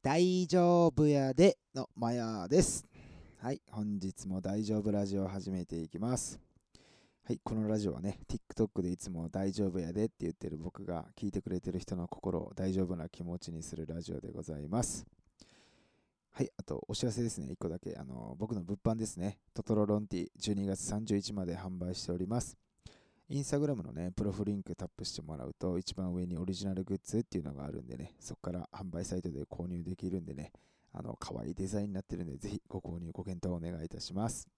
大丈夫やでのマヤです。はい、本日も大丈夫ラジオを始めていきます。はい、このラジオはね、TikTok でいつも大丈夫やでって言ってる僕が聞いてくれてる人の心を大丈夫な気持ちにするラジオでございます。はい、あとお知らせですね、1個だけ。あの僕の物販ですね、トトロロンティ12月31まで販売しております。インスタグラムのね、プロフリンクタップしてもらうと、一番上にオリジナルグッズっていうのがあるんでね、そこから販売サイトで購入できるんでね、あの、可愛いデザインになってるんで、ぜひご購入、ご検討お願いいたします。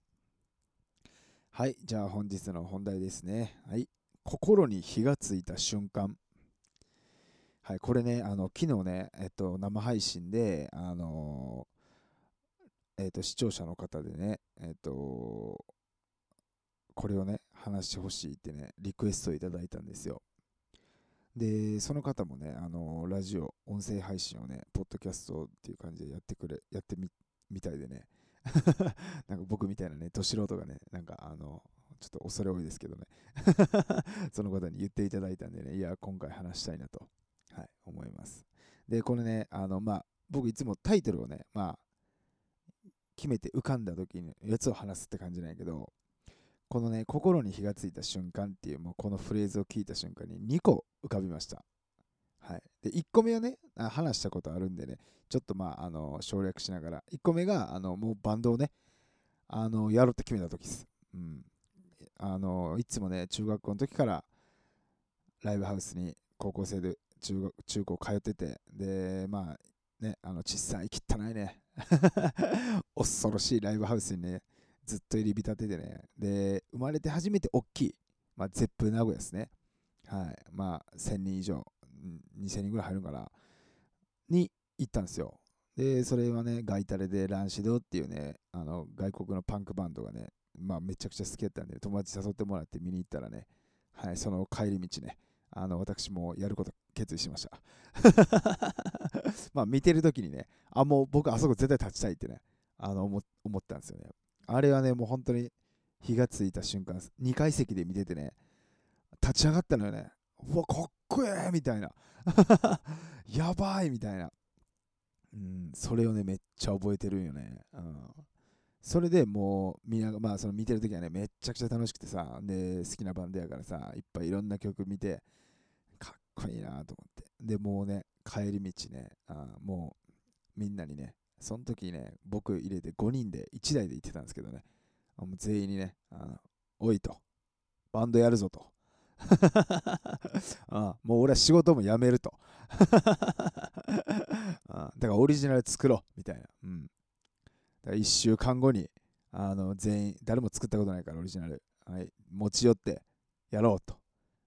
はい、じゃあ本日の本題ですね。はい、心に火がついた瞬間。はい、これね、あの、昨日ね、えっと、生配信で、あのえっと、視聴者の方でね、えっと、これをね、話してほしいってね、リクエストをいただいたんですよ。で、その方もね、あのラジオ、音声配信をね、ポッドキャストっていう感じでやってくれ、やってみ、みたいでね、なんか僕みたいなね、ど素人がね、なんかあの、ちょっと恐れ多いですけどね、その方に言っていただいたんでね、いや、今回話したいなと、はい、思います。で、これね、あの、まあ、僕いつもタイトルをね、まあ、決めて浮かんだ時にやつを話すって感じなんやけど、このね、心に火がついた瞬間っていう、もうこのフレーズを聞いた瞬間に2個浮かびました。はい。で、1個目はね、あ話したことあるんでね、ちょっとまあ、あの、省略しながら、1個目が、あの、もうバンドをね、あの、やろうって決めた時です。うん。あの、いつもね、中学校の時から、ライブハウスに高校生で中学中高通ってて、で、まあ、ね、あの、小さい、汚いね、恐ろしいライブハウスにね、ずっと入り浸っててね。で、生まれて初めて大きい、まあ、ゼップ名古屋ですね。はい。まあ、1000人以上、2000人ぐらい入るから、に行ったんですよ。で、それはね、ガイタレでランシドっていうね、あの、外国のパンクバンドがね、まあ、めちゃくちゃ好きだったんで、友達誘ってもらって見に行ったらね、はい、その帰り道ね、あの、私もやること決意しました。まあ、見てるときにね、あ、もう僕あそこ絶対立ちたいってね、あの思思ったんですよね。あれはね、もう本当に火がついた瞬間。2階席で見ててね、立ち上がったのよね。うわ、かっこええみたいな。やばいみたいな。うん、それをね、めっちゃ覚えてるんよね。うん、それでもう、みんな、まあ、その見てるときはね、めっちゃくちゃ楽しくてさ、で、好きなバンドやからさ、いっぱいいろんな曲見て、かっこいいなと思って。で、もうね、帰り道ね、あもう、みんなにね、その時ね、僕入れて5人で1台で行ってたんですけどね、もう全員にね、あおいと、バンドやるぞと。あもう俺は仕事も辞めると。あだからオリジナル作ろうみたいな。うん、だから1週間後にあの全員、誰も作ったことないからオリジナル、はい、持ち寄ってやろうと。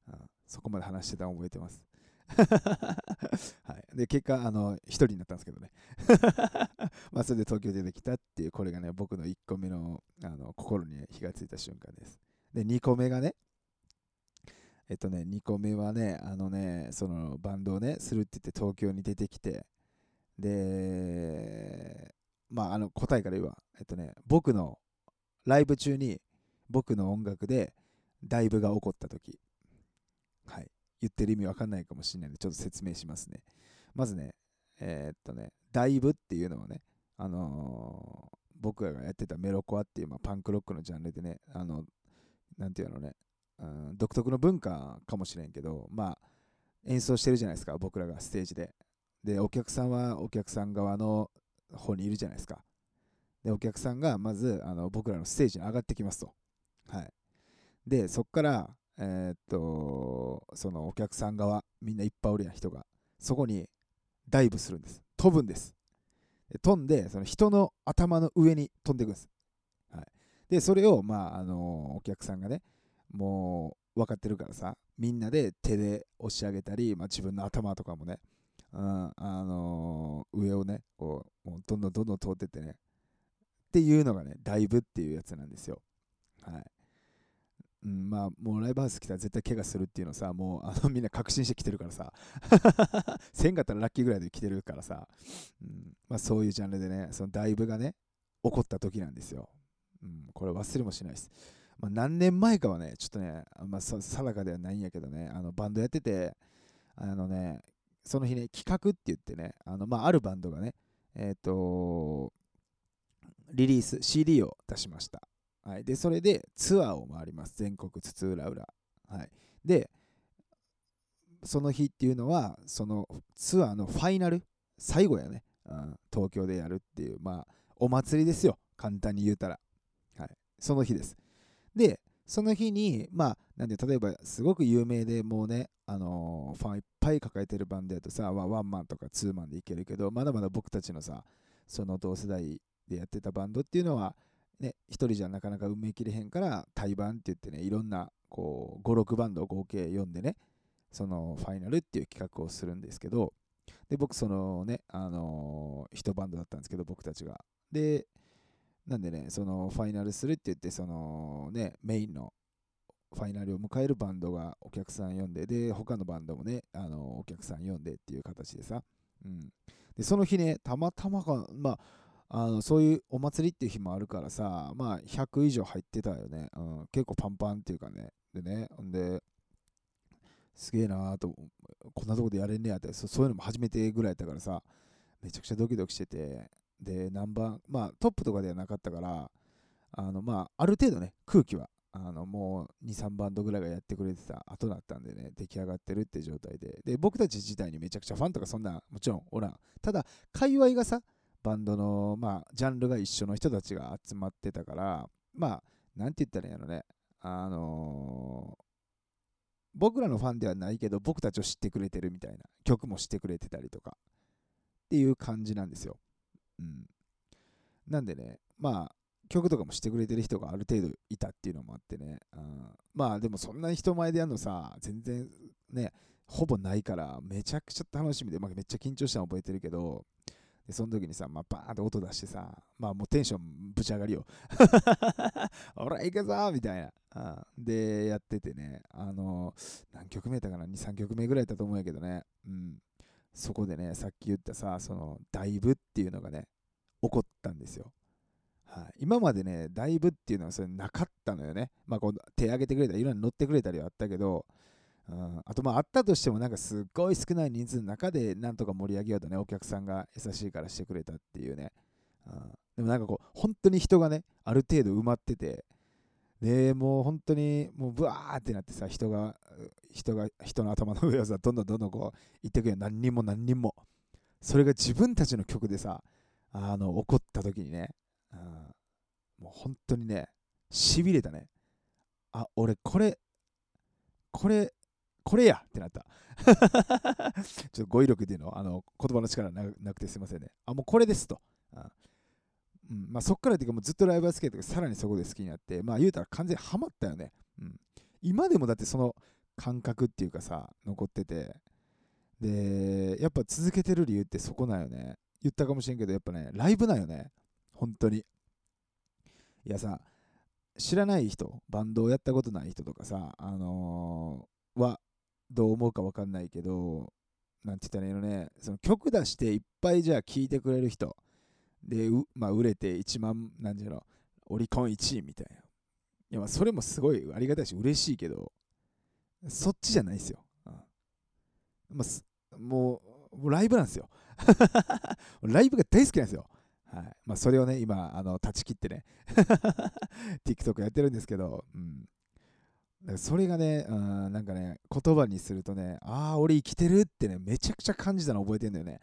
あそこまで話してたの覚えてます。はい、で結果あの、1人になったんですけどね。まあそれで東京出てきたっていう、これがね、僕の1個目のあの心に、火がついた瞬間です。で、2個目がね、えっとね、2個目はね、あのね、そのバンドをね、するって言って東京に出てきて、で、まあ、あの答えから言えば、えっとね、僕のライブ中に僕の音楽でライブが起こった時はい、言ってる意味わかんないかもしれないので、ちょっと説明しますね。まずね、えー、っとね、ダイブっていうのはね、あのー、僕らがやってたメロコアっていう、まあ、パンクロックのジャンルでね、あの、なんていうのね、うん、独特の文化かもしれんけど、まあ、演奏してるじゃないですか、僕らがステージで。で、お客さんはお客さん側の方にいるじゃないですか。で、お客さんがまずあの僕らのステージに上がってきますと。はい。で、そこから、えー、っと、そのお客さん側、みんないっぱいおるやん、人が。そこにダイブするんです。飛ぶんです。で飛んで、その人の頭の上に飛んでいくんです。はい。で、それを、まあ、あのお客さんがね、もう分かってるからさ、みんなで手で押し上げたり、まあ、自分の頭とかもね、うんあのー、上をね、こう、もうどんどんどんどん通ってってね、っていうのがね、ダイブっていうやつなんですよ。はい。うん、まあ、もうライブハウス来たら絶対怪我するっていうのさ、もうあの みんな確信して来てるからさ、1000かったらラッキーぐらいで来てるからさ、うんまあ、そういうジャンルでね、そのダイブがね、起こった時なんですよ。うん、これ忘れもしないです。まあ、何年前かはね、ちょっとね、まあ、定かではないんやけどね、あのバンドやってて、あのね、その日ね、企画って言ってね、あのまあ、あるバンドがね、えっ、と、リリース、CD を出しました。はい。で、それでツアーを回ります。全国津々浦々。はい。で、その日っていうのは、そのツアーのファイナル、最後やね。うん、東京でやるっていう、まあ、お祭りですよ。簡単に言うたら。はい。その日です。で、その日に、まあ、なんで、例えば、すごく有名でもうね、あのー、ファンいっぱい抱えてるバンドやとさ、ワンマンとかツーマンでいけるけど、まだまだ僕たちのさ、その同世代でやってたバンドっていうのは、ね、1人じゃなかなか埋めきれへんから、対バンって言ってね、いろんな、こう、5、6バンドを合計読んでね、そのファイナルっていう企画をするんですけど、で、僕、そのね、あのー、一バンドだったんですけど、僕たちが。で、なんでね、そのファイナルするって言って、そのね、メインのファイナルを迎えるバンドがお客さん呼んで、で、他のバンドもね、あのお客さん呼んでっていう形でさ、うん。で、その日ね、たまたまか、まあ、あのそういうお祭りっていう日もあるからさ、まあ、100以上入ってたよね。うん、結構パンパンっていうかね。でね、んで、すげえなーと、こんなとこでやれんねやってそ、そういうのも初めてぐらいやったからさ、めちゃくちゃドキドキしてて、で、ナンバー、まあトップとかではなかったから、あの、まあ、ある程度ね、空気は、あの、もう2、3バンドぐらいがやってくれてた後だったんでね、出来上がってるって状態で、で、僕たち自体にめちゃくちゃファンとかそんな、もちろんおらん。ただ、界隈がさ、バンドの、まあ、ジャンルが一緒の人たちが集まってたから、まあ、なんて言ったらいいのね、あのー、僕らのファンではないけど、僕たちを知ってくれてるみたいな、曲も知ってくれてたりとか、っていう感じなんですよ。うん。なんでね、まあ、曲とかもしてくれてる人がある程度いたっていうのもあってね、うん、まあでもそんなに人前でやるのさ、全然ね、ほぼないから、めちゃくちゃ楽しみで、まあ、めっちゃ緊張したの覚えてるけど、でその時にさ、まあ、バーンって音出してさ、まあもうテンションぶち上がりよ。ほら、行くぞみたいな、で、やっててね、あの、何曲目だかな ?2、3曲目ぐらいだと思うんやけどね、うん。そこでね、さっき言ったさ、その、ダイブっていうのがね、起こったんですよ。今までね、ダイブっていうのはそれなかったのよね。まあ、こう手挙げてくれたり、いろんな乗ってくれたりはあったけど、うん、あとまああったとしてもなんかすっごい少ない人数の中でなんとか盛り上げようとねお客さんが優しいからしてくれたっていうね、うん、でもなんかこう本当に人がねある程度埋まっててでもう本当にもうブワーってなってさ人が人が人の頭の上をさどんどんどんどんこう行ってくよ何人も何人も。それが自分たちの曲でさあの起こった時にね、うん、もう本当にねしびれたね。あ俺これこれこれやってなった。ちょっと語彙力っていうの？あの言葉の力なくてすいませんね。あ、もうこれですと。あうんまあ、そっからっていうかもうずっとライブアスケートがさらにそこで好きになって、まあ言うたら完全にハマったよね。うん、今でもだってその感覚っていうかさ、残ってて、で、やっぱ続けてる理由ってそこなよね。言ったかもしれんけど、やっぱね、ライブなよね。本当に。いやさ、知らない人、バンドをやったことない人とかさ、あのー、はどう思うか分かんないけど、なんて言ったらいいのね、その曲出していっぱいじゃあ聴いてくれる人、で、まあ、売れて1万、なんていうの、オリコン1位みたいな。いや、まあ、それもすごいありがたいし、嬉しいけど、そっちじゃないですよ。うんまあ、もう、もうライブなんですよ。ライブが大好きなんですよ。はいまあ、それをね、今、あの断ち切ってね、TikTok やってるんですけど、うん、それがね、うん、なんかね、言葉にするとね、ああ、俺生きてるってね、めちゃくちゃ感じたの覚えてんだよね。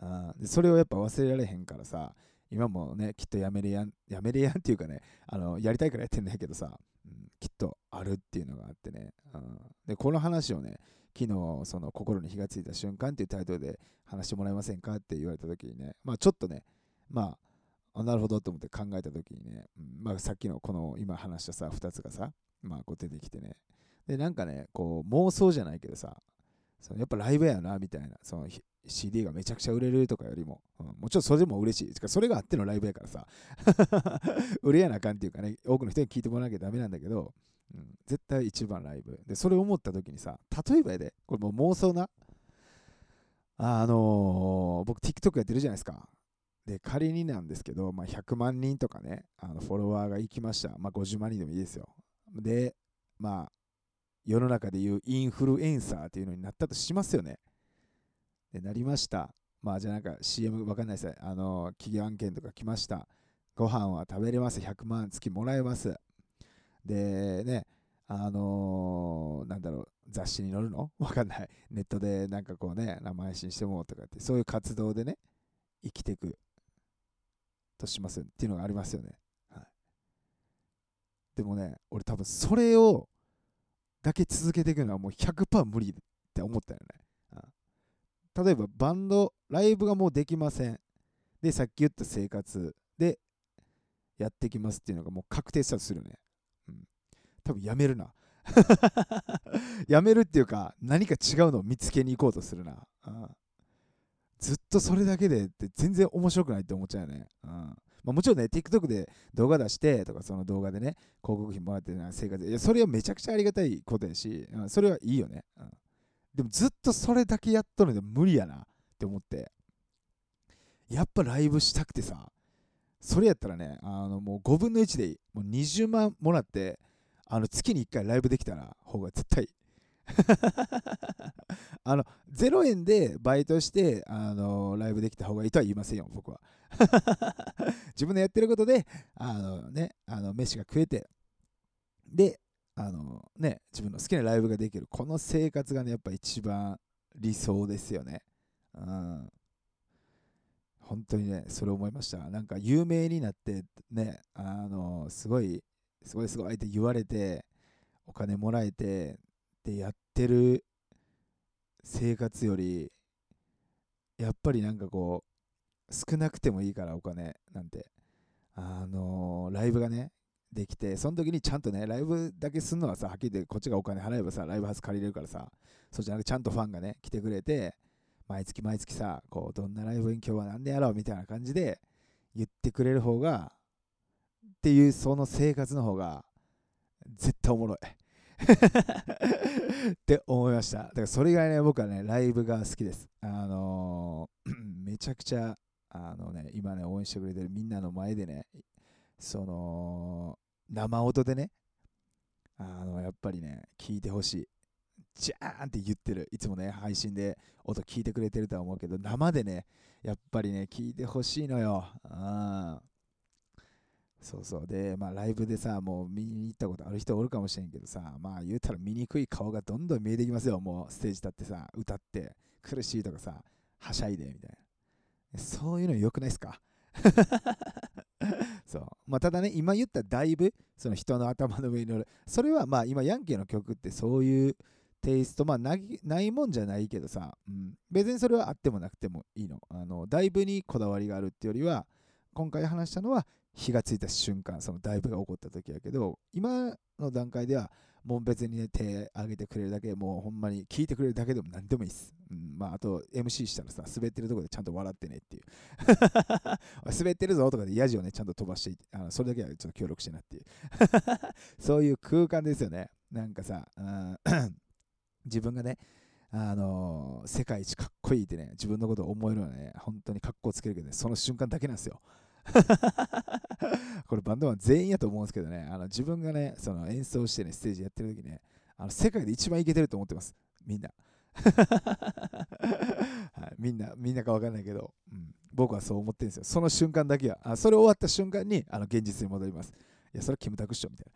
あでそれをやっぱ忘れられへんからさ、今もね、きっとやめれやん、やめれやんっていうかね、あのやりたいからやってんだけどさ、うん、きっとあるっていうのがあってね。うん、で、この話をね、昨日、その心に火がついた瞬間っていうタイトルで話してもらえませんかって言われた時にね、まあちょっとね、まあ、あなるほどと思って考えた時にね、うんまあ、さっきのこの今話したさ、2つがさ、まあ、こう出てきてね。で、なんかね、こう、妄想じゃないけどさ、そのやっぱライブやな、みたいな、その CD がめちゃくちゃ売れるとかよりも、うん、もちろんそれでも嬉しい。それがあってのライブやからさ、売れやなあかんっていうかね、多くの人に聞いてもらわなきゃダメなんだけど、うん、絶対一番ライブ。で、それを思った時にさ、例えばやで、これもう妄想な、あのー、僕 TikTok やってるじゃないですか。で、仮になんですけど、まあ、100万人とかね、あのフォロワーが行きました。まあ、50万人でもいいですよ。で、まあ、世の中でいうインフルエンサーっていうのになったとしますよね。で、なりました。まあじゃあなんか CM わかんないです。あの企業案件とか来ました。ご飯は食べれます。100万月もらえます。でねあのー、なんだろう雑誌に載るの？わかんない。ネットでなんかこうね生配信してもとかってそういう活動でね生きていくとしますっていうのがありますよね、でもね俺多分それをだけ続けていくのはもう100%無理って思ったよね例えばバンド、ライブがもうできません。で、さっき言った生活でやってきますっていうのがもう確定したとするね。うん。多分やめるな。やめるっていうか、何か違うのを見つけに行こうとするな。うん、ずっとそれだけでって全然面白くないって思っちゃうよね。うんまあ、もちろんね、TikTok で動画出してとか、その動画でね、広告費もらってな生活いや、それはめちゃくちゃありがたいことやし、うん、それはいいよね。うんでもずっとそれだけやっとるので無理やなって思って、やっぱライブしたくてさ、それやったらね、あのもう5分の1でいい。もう20万もらって、あの月に1回ライブできたら方が絶対。あの0円でバイトしてあのライブできた方がいいとは言いませんよ、僕は。自分のやってることで、あのね、あの飯が食えて、で、あのね、自分の好きなライブができる、この生活がね、やっぱ一番理想ですよね。うん。本当にね、それ思いました。なんか有名になってね、あの、すごい、すごいすごいって言われて、お金もらえて、でやってる生活より、やっぱりなんかこう、少なくてもいいからお金なんて、あのライブがね、できて、その時にちゃんとね、ライブだけすんのはさ、はっきり言ってこっちがお金払えばさ、ライブハウス借りれるからさ、そうじゃなくちゃんとファンがね、来てくれて、毎月毎月さ、こう、どんなライブに今日は何でやろうみたいな感じで言ってくれる方が、っていうその生活の方が、絶対おもろい。って思いました。だからそれ以外ね、僕はね、ライブが好きです。あのー、めちゃくちゃ、あのね、今ね、応援してくれてるみんなの前でね、その生音でねあのやっぱりね聞いてほしいジャーンって言ってるいつもね配信で音聞いてくれてるとは思うけど生でねやっぱりね聞いてほしいのよあそうそう。でまあライブでさもう見に行ったことある人おるかもしれんけどさまあ言うたら見にくい顔がどんどん見えてきますよ。もうステージ立ってさ歌って苦しいとかさはしゃいでみたいな。そういうの良くないですか？そう。まあ、ただね、今言っただいぶ、その人の頭の上に乗る、それはまあ今、ヤンケーの曲ってそういうテイスト、まあないもんじゃないけどさ、うん、別にそれはあってもなくてもいいの。あのだいぶにこだわりがあるってよりは、今回話したのは火がついた瞬間、そのダイブが起こった時やけど、今の段階では、もう別にね、手挙げてくれるだけ、もうほんまに聞いてくれるだけでも何でもいいっす。うん、まあ、あと MC したらさ、滑ってるとこでちゃんと笑ってねっていう。滑ってるぞとかでヤジをね、ちゃんと飛ばしてあのそれだけはちょっと協力してなっていう。そういう空間ですよね。なんかさ、自分がね、あのー、世界一かっこいいってね、自分のことを思えるのはね、本当にかっこつけるけどね、その瞬間だけなんですよ。これバンドマン全員やと思うんですけどね、あの自分がね、その演奏してね、ステージやってる時ね、あの世界で一番イケてると思ってます。みんな。はい、みんな、みんなか分かんないけど、うん、僕はそう思ってるんですよ。その瞬間だけは、あそれ終わった瞬間にあの現実に戻ります。いや、それはキムタクっしょみたい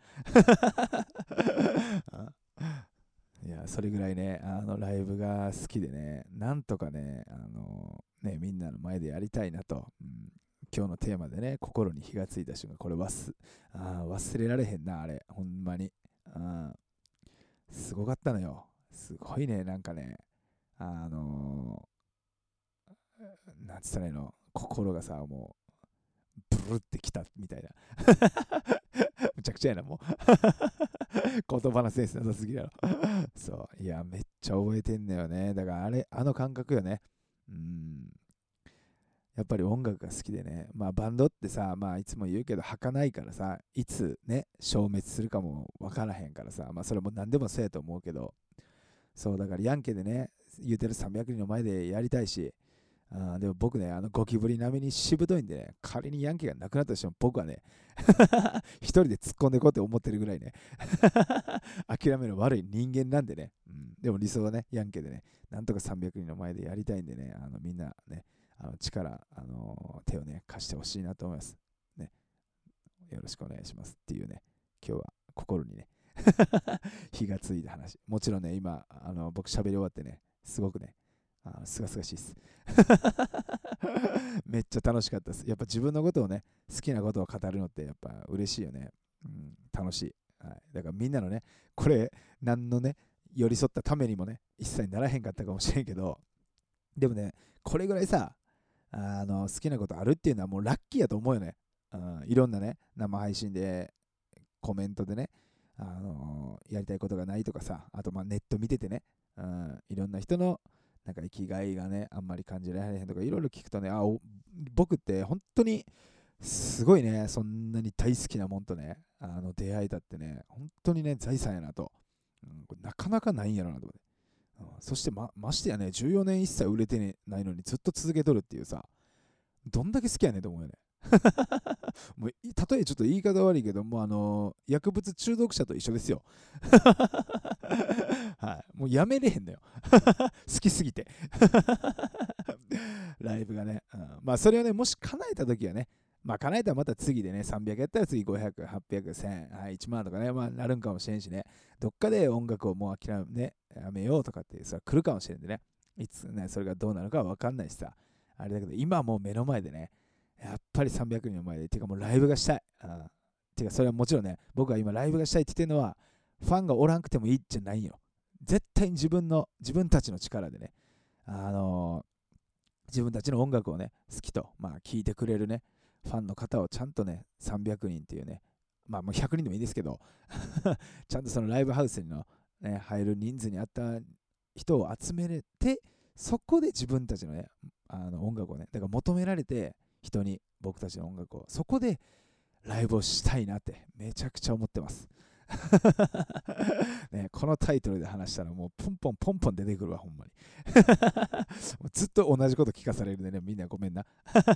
な。いや、それぐらいね、あのライブが好きでね、なんとかね、あのね、みんなの前でやりたいなと、うん、今日のテーマでね、心に火がついた瞬間、これ忘あ忘れられへんな、あれ、ほんまに。あすごかったのよ。すごいね、なんかね、あのー、なんつったらいいの、心がさ、もう、ブルってきたみたいな。むちゃくちゃやな、もう。言葉のセンスなさすぎだろ。そう。いや、めっちゃ覚えてんだよね。だからあれ、あの感覚よね。うん。やっぱり音楽が好きでね、まあバンドってさ、まあいつも言うけど、儚いからさ、いつね、消滅するかもわからへんからさ、まあそれも何でもそうやと思うけど、そう、だからヤンケでね、言うてる300人の前でやりたいし、あでも僕ね、あのゴキブリ並みにしぶといんでね、仮にヤンキーがなくなったとしても僕はね、一人で突っ込んでいこうって思ってるぐらいね、諦めの悪い人間なんでね、うん、でも理想はね、ヤンケでね、なんとか300人の前でやりたいんでね、あのみんなね、あの力、あの手をね、貸してほしいなと思います。ね。よろしくお願いしますっていうね、今日は心にね、火がついた話。もちろんね、今、あの僕喋り終わってね、すごくね、あすがすがしいです。めっちゃ楽しかったです。やっぱ自分のことをね、好きなことを語るのってやっぱ嬉しいよね。うん、楽しい。はい、だからみんなのね、これ、何のね、寄り添ったためにもね、一切ならへんかったかもしれんけど、でもね、これぐらいさ、あの好きなことあるっていうのはもうラッキーやと思うよね。うん、いろんなね、生配信で、コメントでね、あのやりたいことがないとかさ、あとまあネット見ててね、うん、いろんな人のなんか生きがいがね、あんまり感じられへんとか、いろいろ聞くとね、あ僕って本当にすごいね、そんなに大好きなもんとね、あの出会えたってね、本当にね、財産やなと。うん、これなかなかないんやろなと思って。そしてま、ましてやね、14年一切売れてないのにずっと続けとるっていうさ、どんだけ好きやねんと思うよね。もう例えちょっと言い方悪いけどもうあの薬物中毒者と一緒ですよ。はい、もうやめれへんのよ。好きすぎて。ライブがね、うん、まあそれをねもし叶えた時はねまあ叶えたらまた次でね300やったら次500、800、1000、はい、1万とかね、まあなるんかもしれんしね、どっかで音楽をもう諦め,、ね、やめようとかってさ、来るかもしれんでね、いつね、それがどうなるかは分かんないしさ、あれだけど今もう目の前でね、やっぱり300人の前で、てかもうライブがしたい。うん、てかそれはもちろんね、僕は今ライブがしたいって言ってるのは、ファンがおらんくてもいいじゃないよ。絶対に自分の、自分たちの力でね、あのー、自分たちの音楽をね、好きと、まあ聴いてくれるね、ファンの方をちゃんとね、300人っていうね、まあもう100人でもいいですけど ちゃんとそのライブハウスにの、ね、入る人数に合った人を集めれて、そこで自分たちのね、あの音楽をね、だから求められて、人に僕たちの音楽をそこでライブをしたいなってめちゃくちゃ思ってます。ね、このタイトルで話したらもうポンポンポンポン出てくるわほんまに。ずっと同じこと聞かされるんでねみんなごめんな。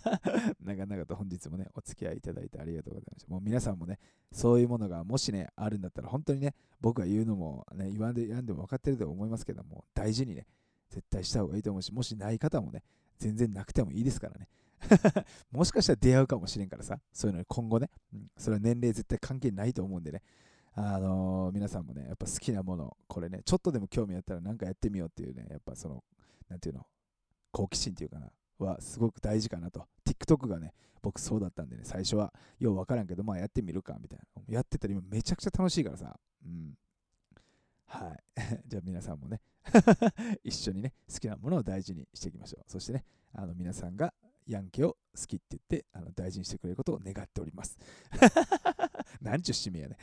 長々と本日もねお付き合いいただいてありがとうございました。もう皆さんもねそういうものがもしねあるんだったら本当にね僕が言うのもね言わんで言んでも分かってると思いますけども大事にね絶対した方がいいと思うしもしない方もね全然なくてもいいですからね。もしかしたら出会うかもしれんからさ、そういうのに今後ね、うん、それは年齢絶対関係ないと思うんでね、あのー、皆さんもね、やっぱ好きなもの、これね、ちょっとでも興味あったら何かやってみようっていうね、やっぱその、なんていうの、好奇心っていうかな、はすごく大事かなと。TikTok がね、僕そうだったんでね、最初はようわからんけど、まあやってみるかみたいな。やってたら今めちゃくちゃ楽しいからさ。うん。はい。じゃあ皆さんもね 一緒にね、好きなものを大事にしていきましょう。そしてね、あの皆さんがヤンケを好きって言ってあの大事にしてくれることを願っております。なんちゅう締めやね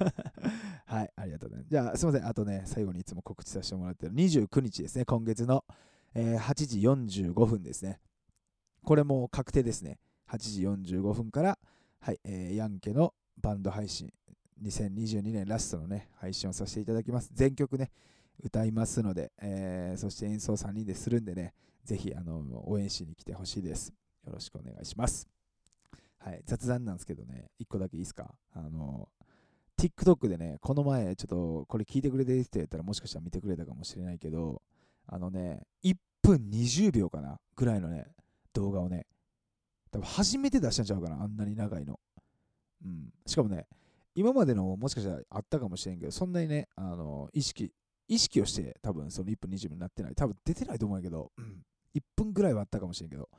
はい、ありがとうございます。じゃあ、すみません。あとね、最後にいつも告知させてもらってる29日ですね、今月の、えー、8時45分ですね。これも確定ですね。8時45分から、はい、えー、ヤンケのバンド配信、2022年ラストのね、配信をさせていただきます。全曲ね、歌いますので、えー、そして演奏3人でするんでね、ぜひあの応援しに来てほしいです。よろしくお願いします。はい、雑談なんですけどね、1個だけいいですか？あの、TikTok でね、この前、ちょっとこれ聞いてくれてる人やったらもしかしたら見てくれたかもしれないけど、あのね、1分20秒かなぐらいのね、動画をね、多分初めて出したんちゃうかな、あんなに長いの。うん。しかもね、今までのもしかしたらあったかもしれんけど、そんなにね、あの、意識、意識をして多分その1分20秒になってない。多分出てないと思うんやけど、うん。1分ぐらいはあったかもしれんけど、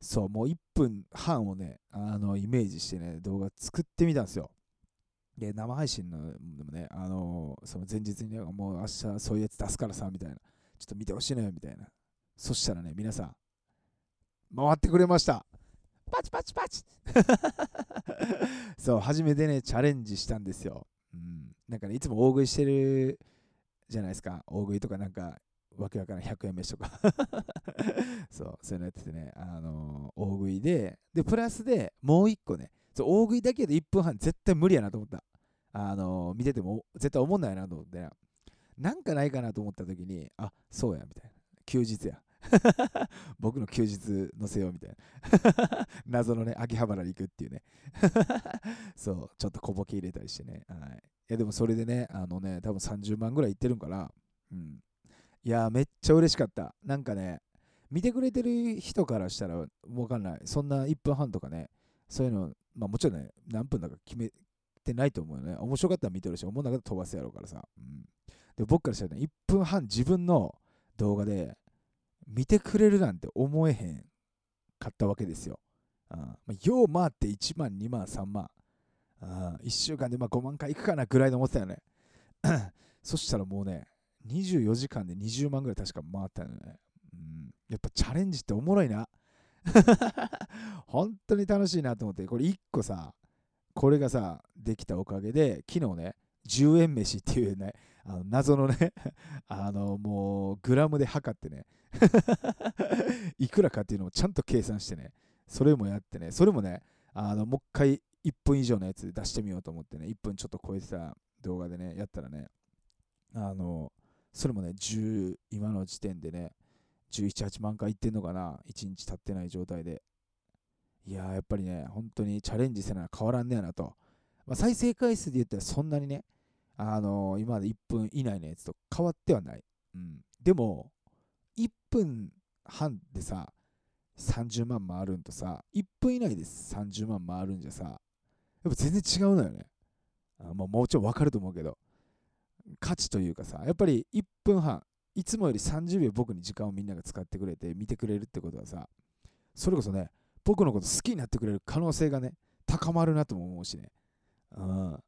そう、もう1分半をね、あの、イメージしてね、動画作ってみたんですよ。で、生配信のでもね、あのその前日にね、もう明日そういうやつ出すからさ、みたいな。ちょっと見てほしいのよ、みたいな。そしたらね、皆さん、回ってくれました。パチパチパチそう、初めてね、チャレンジしたんですよ。うん。なんかね、いつも大食いしてるじゃないですか。大食いとかなんか、わけわからん100円飯とか そう、そういうのやっててね、あのー、大食いで、で、プラスでもう一個ね、そう大食いだけで1分半絶対無理やなと思った。あのー、見てても絶対思んないなと思って、なんかないかなと思った時に、あ、そうや、みたいな。休日や。僕の休日載せようみたいな。謎のね、秋葉原に行くっていうね。そう、ちょっと小ボケ入れたりしてね。はい。いや、でもそれでね、あのね、多分30万ぐらいいってるんかな。うん。いや、めっちゃ嬉しかった。なんかね、見てくれてる人からしたらわかんない。そんな1分半とかね、そういうの、まあもちろんね、何分だか決めてないと思うよね。面白かったら見てるし、思うなかったら飛ばすやろうからさ。うん、で僕からしたらね、1分半自分の動画で見てくれるなんて思えへんかったわけですよ。あま、よう回って1万、2万、3万。あ1週間でまあ5万回いくかなぐらいで思ってたよね。そしたらもうね、24時間で20万ぐらい確か回ったよね。うん、やっぱチャレンジっておもろいな。本当に楽しいなと思って、これ1個さ、これがさ、できたおかげで、昨日ね、10円飯っていうね、あの謎のね あのもうグラムで測ってね いくらかっていうのをちゃんと計算してね、それもやってね、それもね、あのもう一回1分以上のやつで出してみようと思ってね、1分ちょっと超えてた動画でね、やったらね、あの、それもね、10、今の時点でね、17、8万回いってんのかな、1日経ってない状態で。いやー、やっぱりね、本当にチャレンジせな変わらんねやなと。まあ、再生回数で言ったらそんなにね、あのー、今まで1分以内のやつと変わってはない。うん。でも、1分半でさ、30万回るんとさ、1分以内で30万回るんじゃさ、やっぱ全然違うのよね。あまあ、もうちろんわかると思うけど、価値というかさ、やっぱり1分半、いつもより30秒僕に時間をみんなが使ってくれて見てくれるってことはさ、それこそね、僕のこと好きになってくれる可能性がね、高まるなとも思うしね。うん。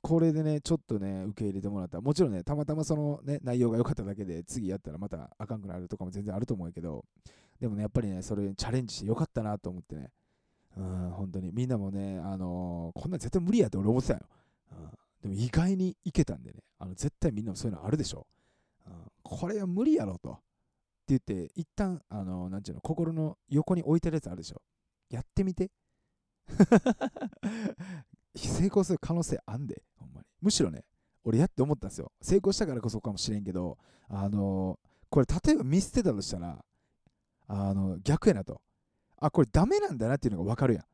これでね、ちょっとね、受け入れてもらったら、もちろんね、たまたまそのね、内容が良かっただけで、次やったらまたあかんくなるとかも全然あると思うけど、でもね、やっぱりね、それにチャレンジしてよかったなと思ってね、うん、本当に、みんなもね、あのー、こんなん絶対無理やって俺思ってたよ。うん、でも意外にいけたんでね、あの絶対みんなもそういうのあるでしょ。うん、これは無理やろと。って言って、一旦、あの、なんちゅうの、心の横に置いてるやつあるでしょ。やってみて。成功する可能性あんで、ほんまに。むしろね、俺やって思ったんですよ。成功したからこそかもしれんけど、あの、これ例えば見捨てたとしたら、あの、逆やなと。あ、これダメなんだなっていうのが分かるやん。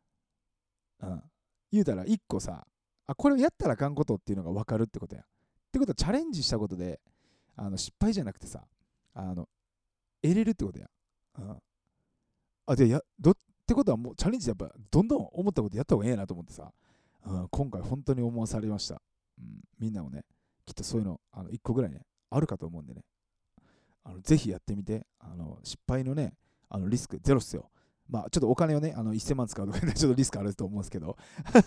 うん。言うたら、一個さ、あ、これをやったらあかんことっていうのが分かるってことや。ってことは、チャレンジしたことで、あの失敗じゃなくてさ、あの、得れるってことや。うん。あ、で、や、ど、ってことはもうチャレンジやっぱどんどん思ったことやった方がええなと思ってさ、うん、今回本当に思わされました、うん。みんなもね、きっとそういうのあの1個ぐらいね、あるかと思うんでね、あのぜひやってみて、あの失敗のね、あのリスクゼロっすよ。まあ、ちょっとお金をね、あの1000万使うとかね、ちょっとリスクあると思うんですけど、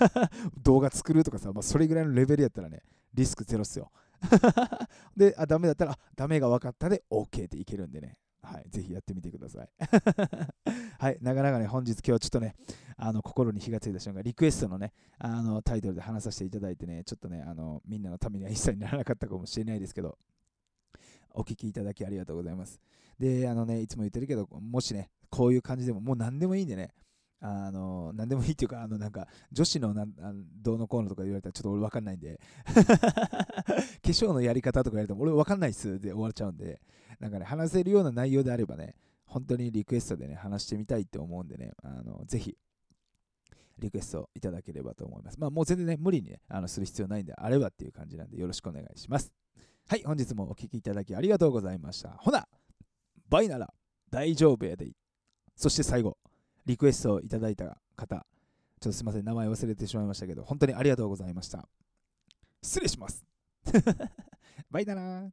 動画作るとかさ、まあ、それぐらいのレベルやったらね、リスクゼロっすよ。で、あ、ダメだったら、ダメが分かったで OK っていけるんでね、はい、ぜひやってみてください。はい、長々ね、本日今日ちょっとね、あの心に火がついた瞬間、リクエストのね、あのタイトルで話させていただいてね、ちょっとね、あのみんなのためには一切ならなかったかもしれないですけど、お聞きいただきありがとうございます。で、あのね、いつも言ってるけど、もしね、こういう感じでも、もう何でもいいんでね、あの、何でもいいっていうか、あの、なんか、女子のなあのどうのこうのとか言われたらちょっと俺分かんないんで、化粧のやり方とか言われても俺分かんないっすで終わっちゃうんで、なんかね、話せるような内容であればね、本当にリクエストでね、話してみたいって思うんでね、あのぜひ、リクエストいただければと思います。まあ、もう全然ね、無理にね、あのする必要ないんであればっていう感じなんで、よろしくお願いします。はい、本日もお聴きいただきありがとうございました。ほな、バイなら大丈夫やで。そして最後、リクエストをいただいた方、ちょっとすいません、名前忘れてしまいましたけど、本当にありがとうございました。失礼します。バイなら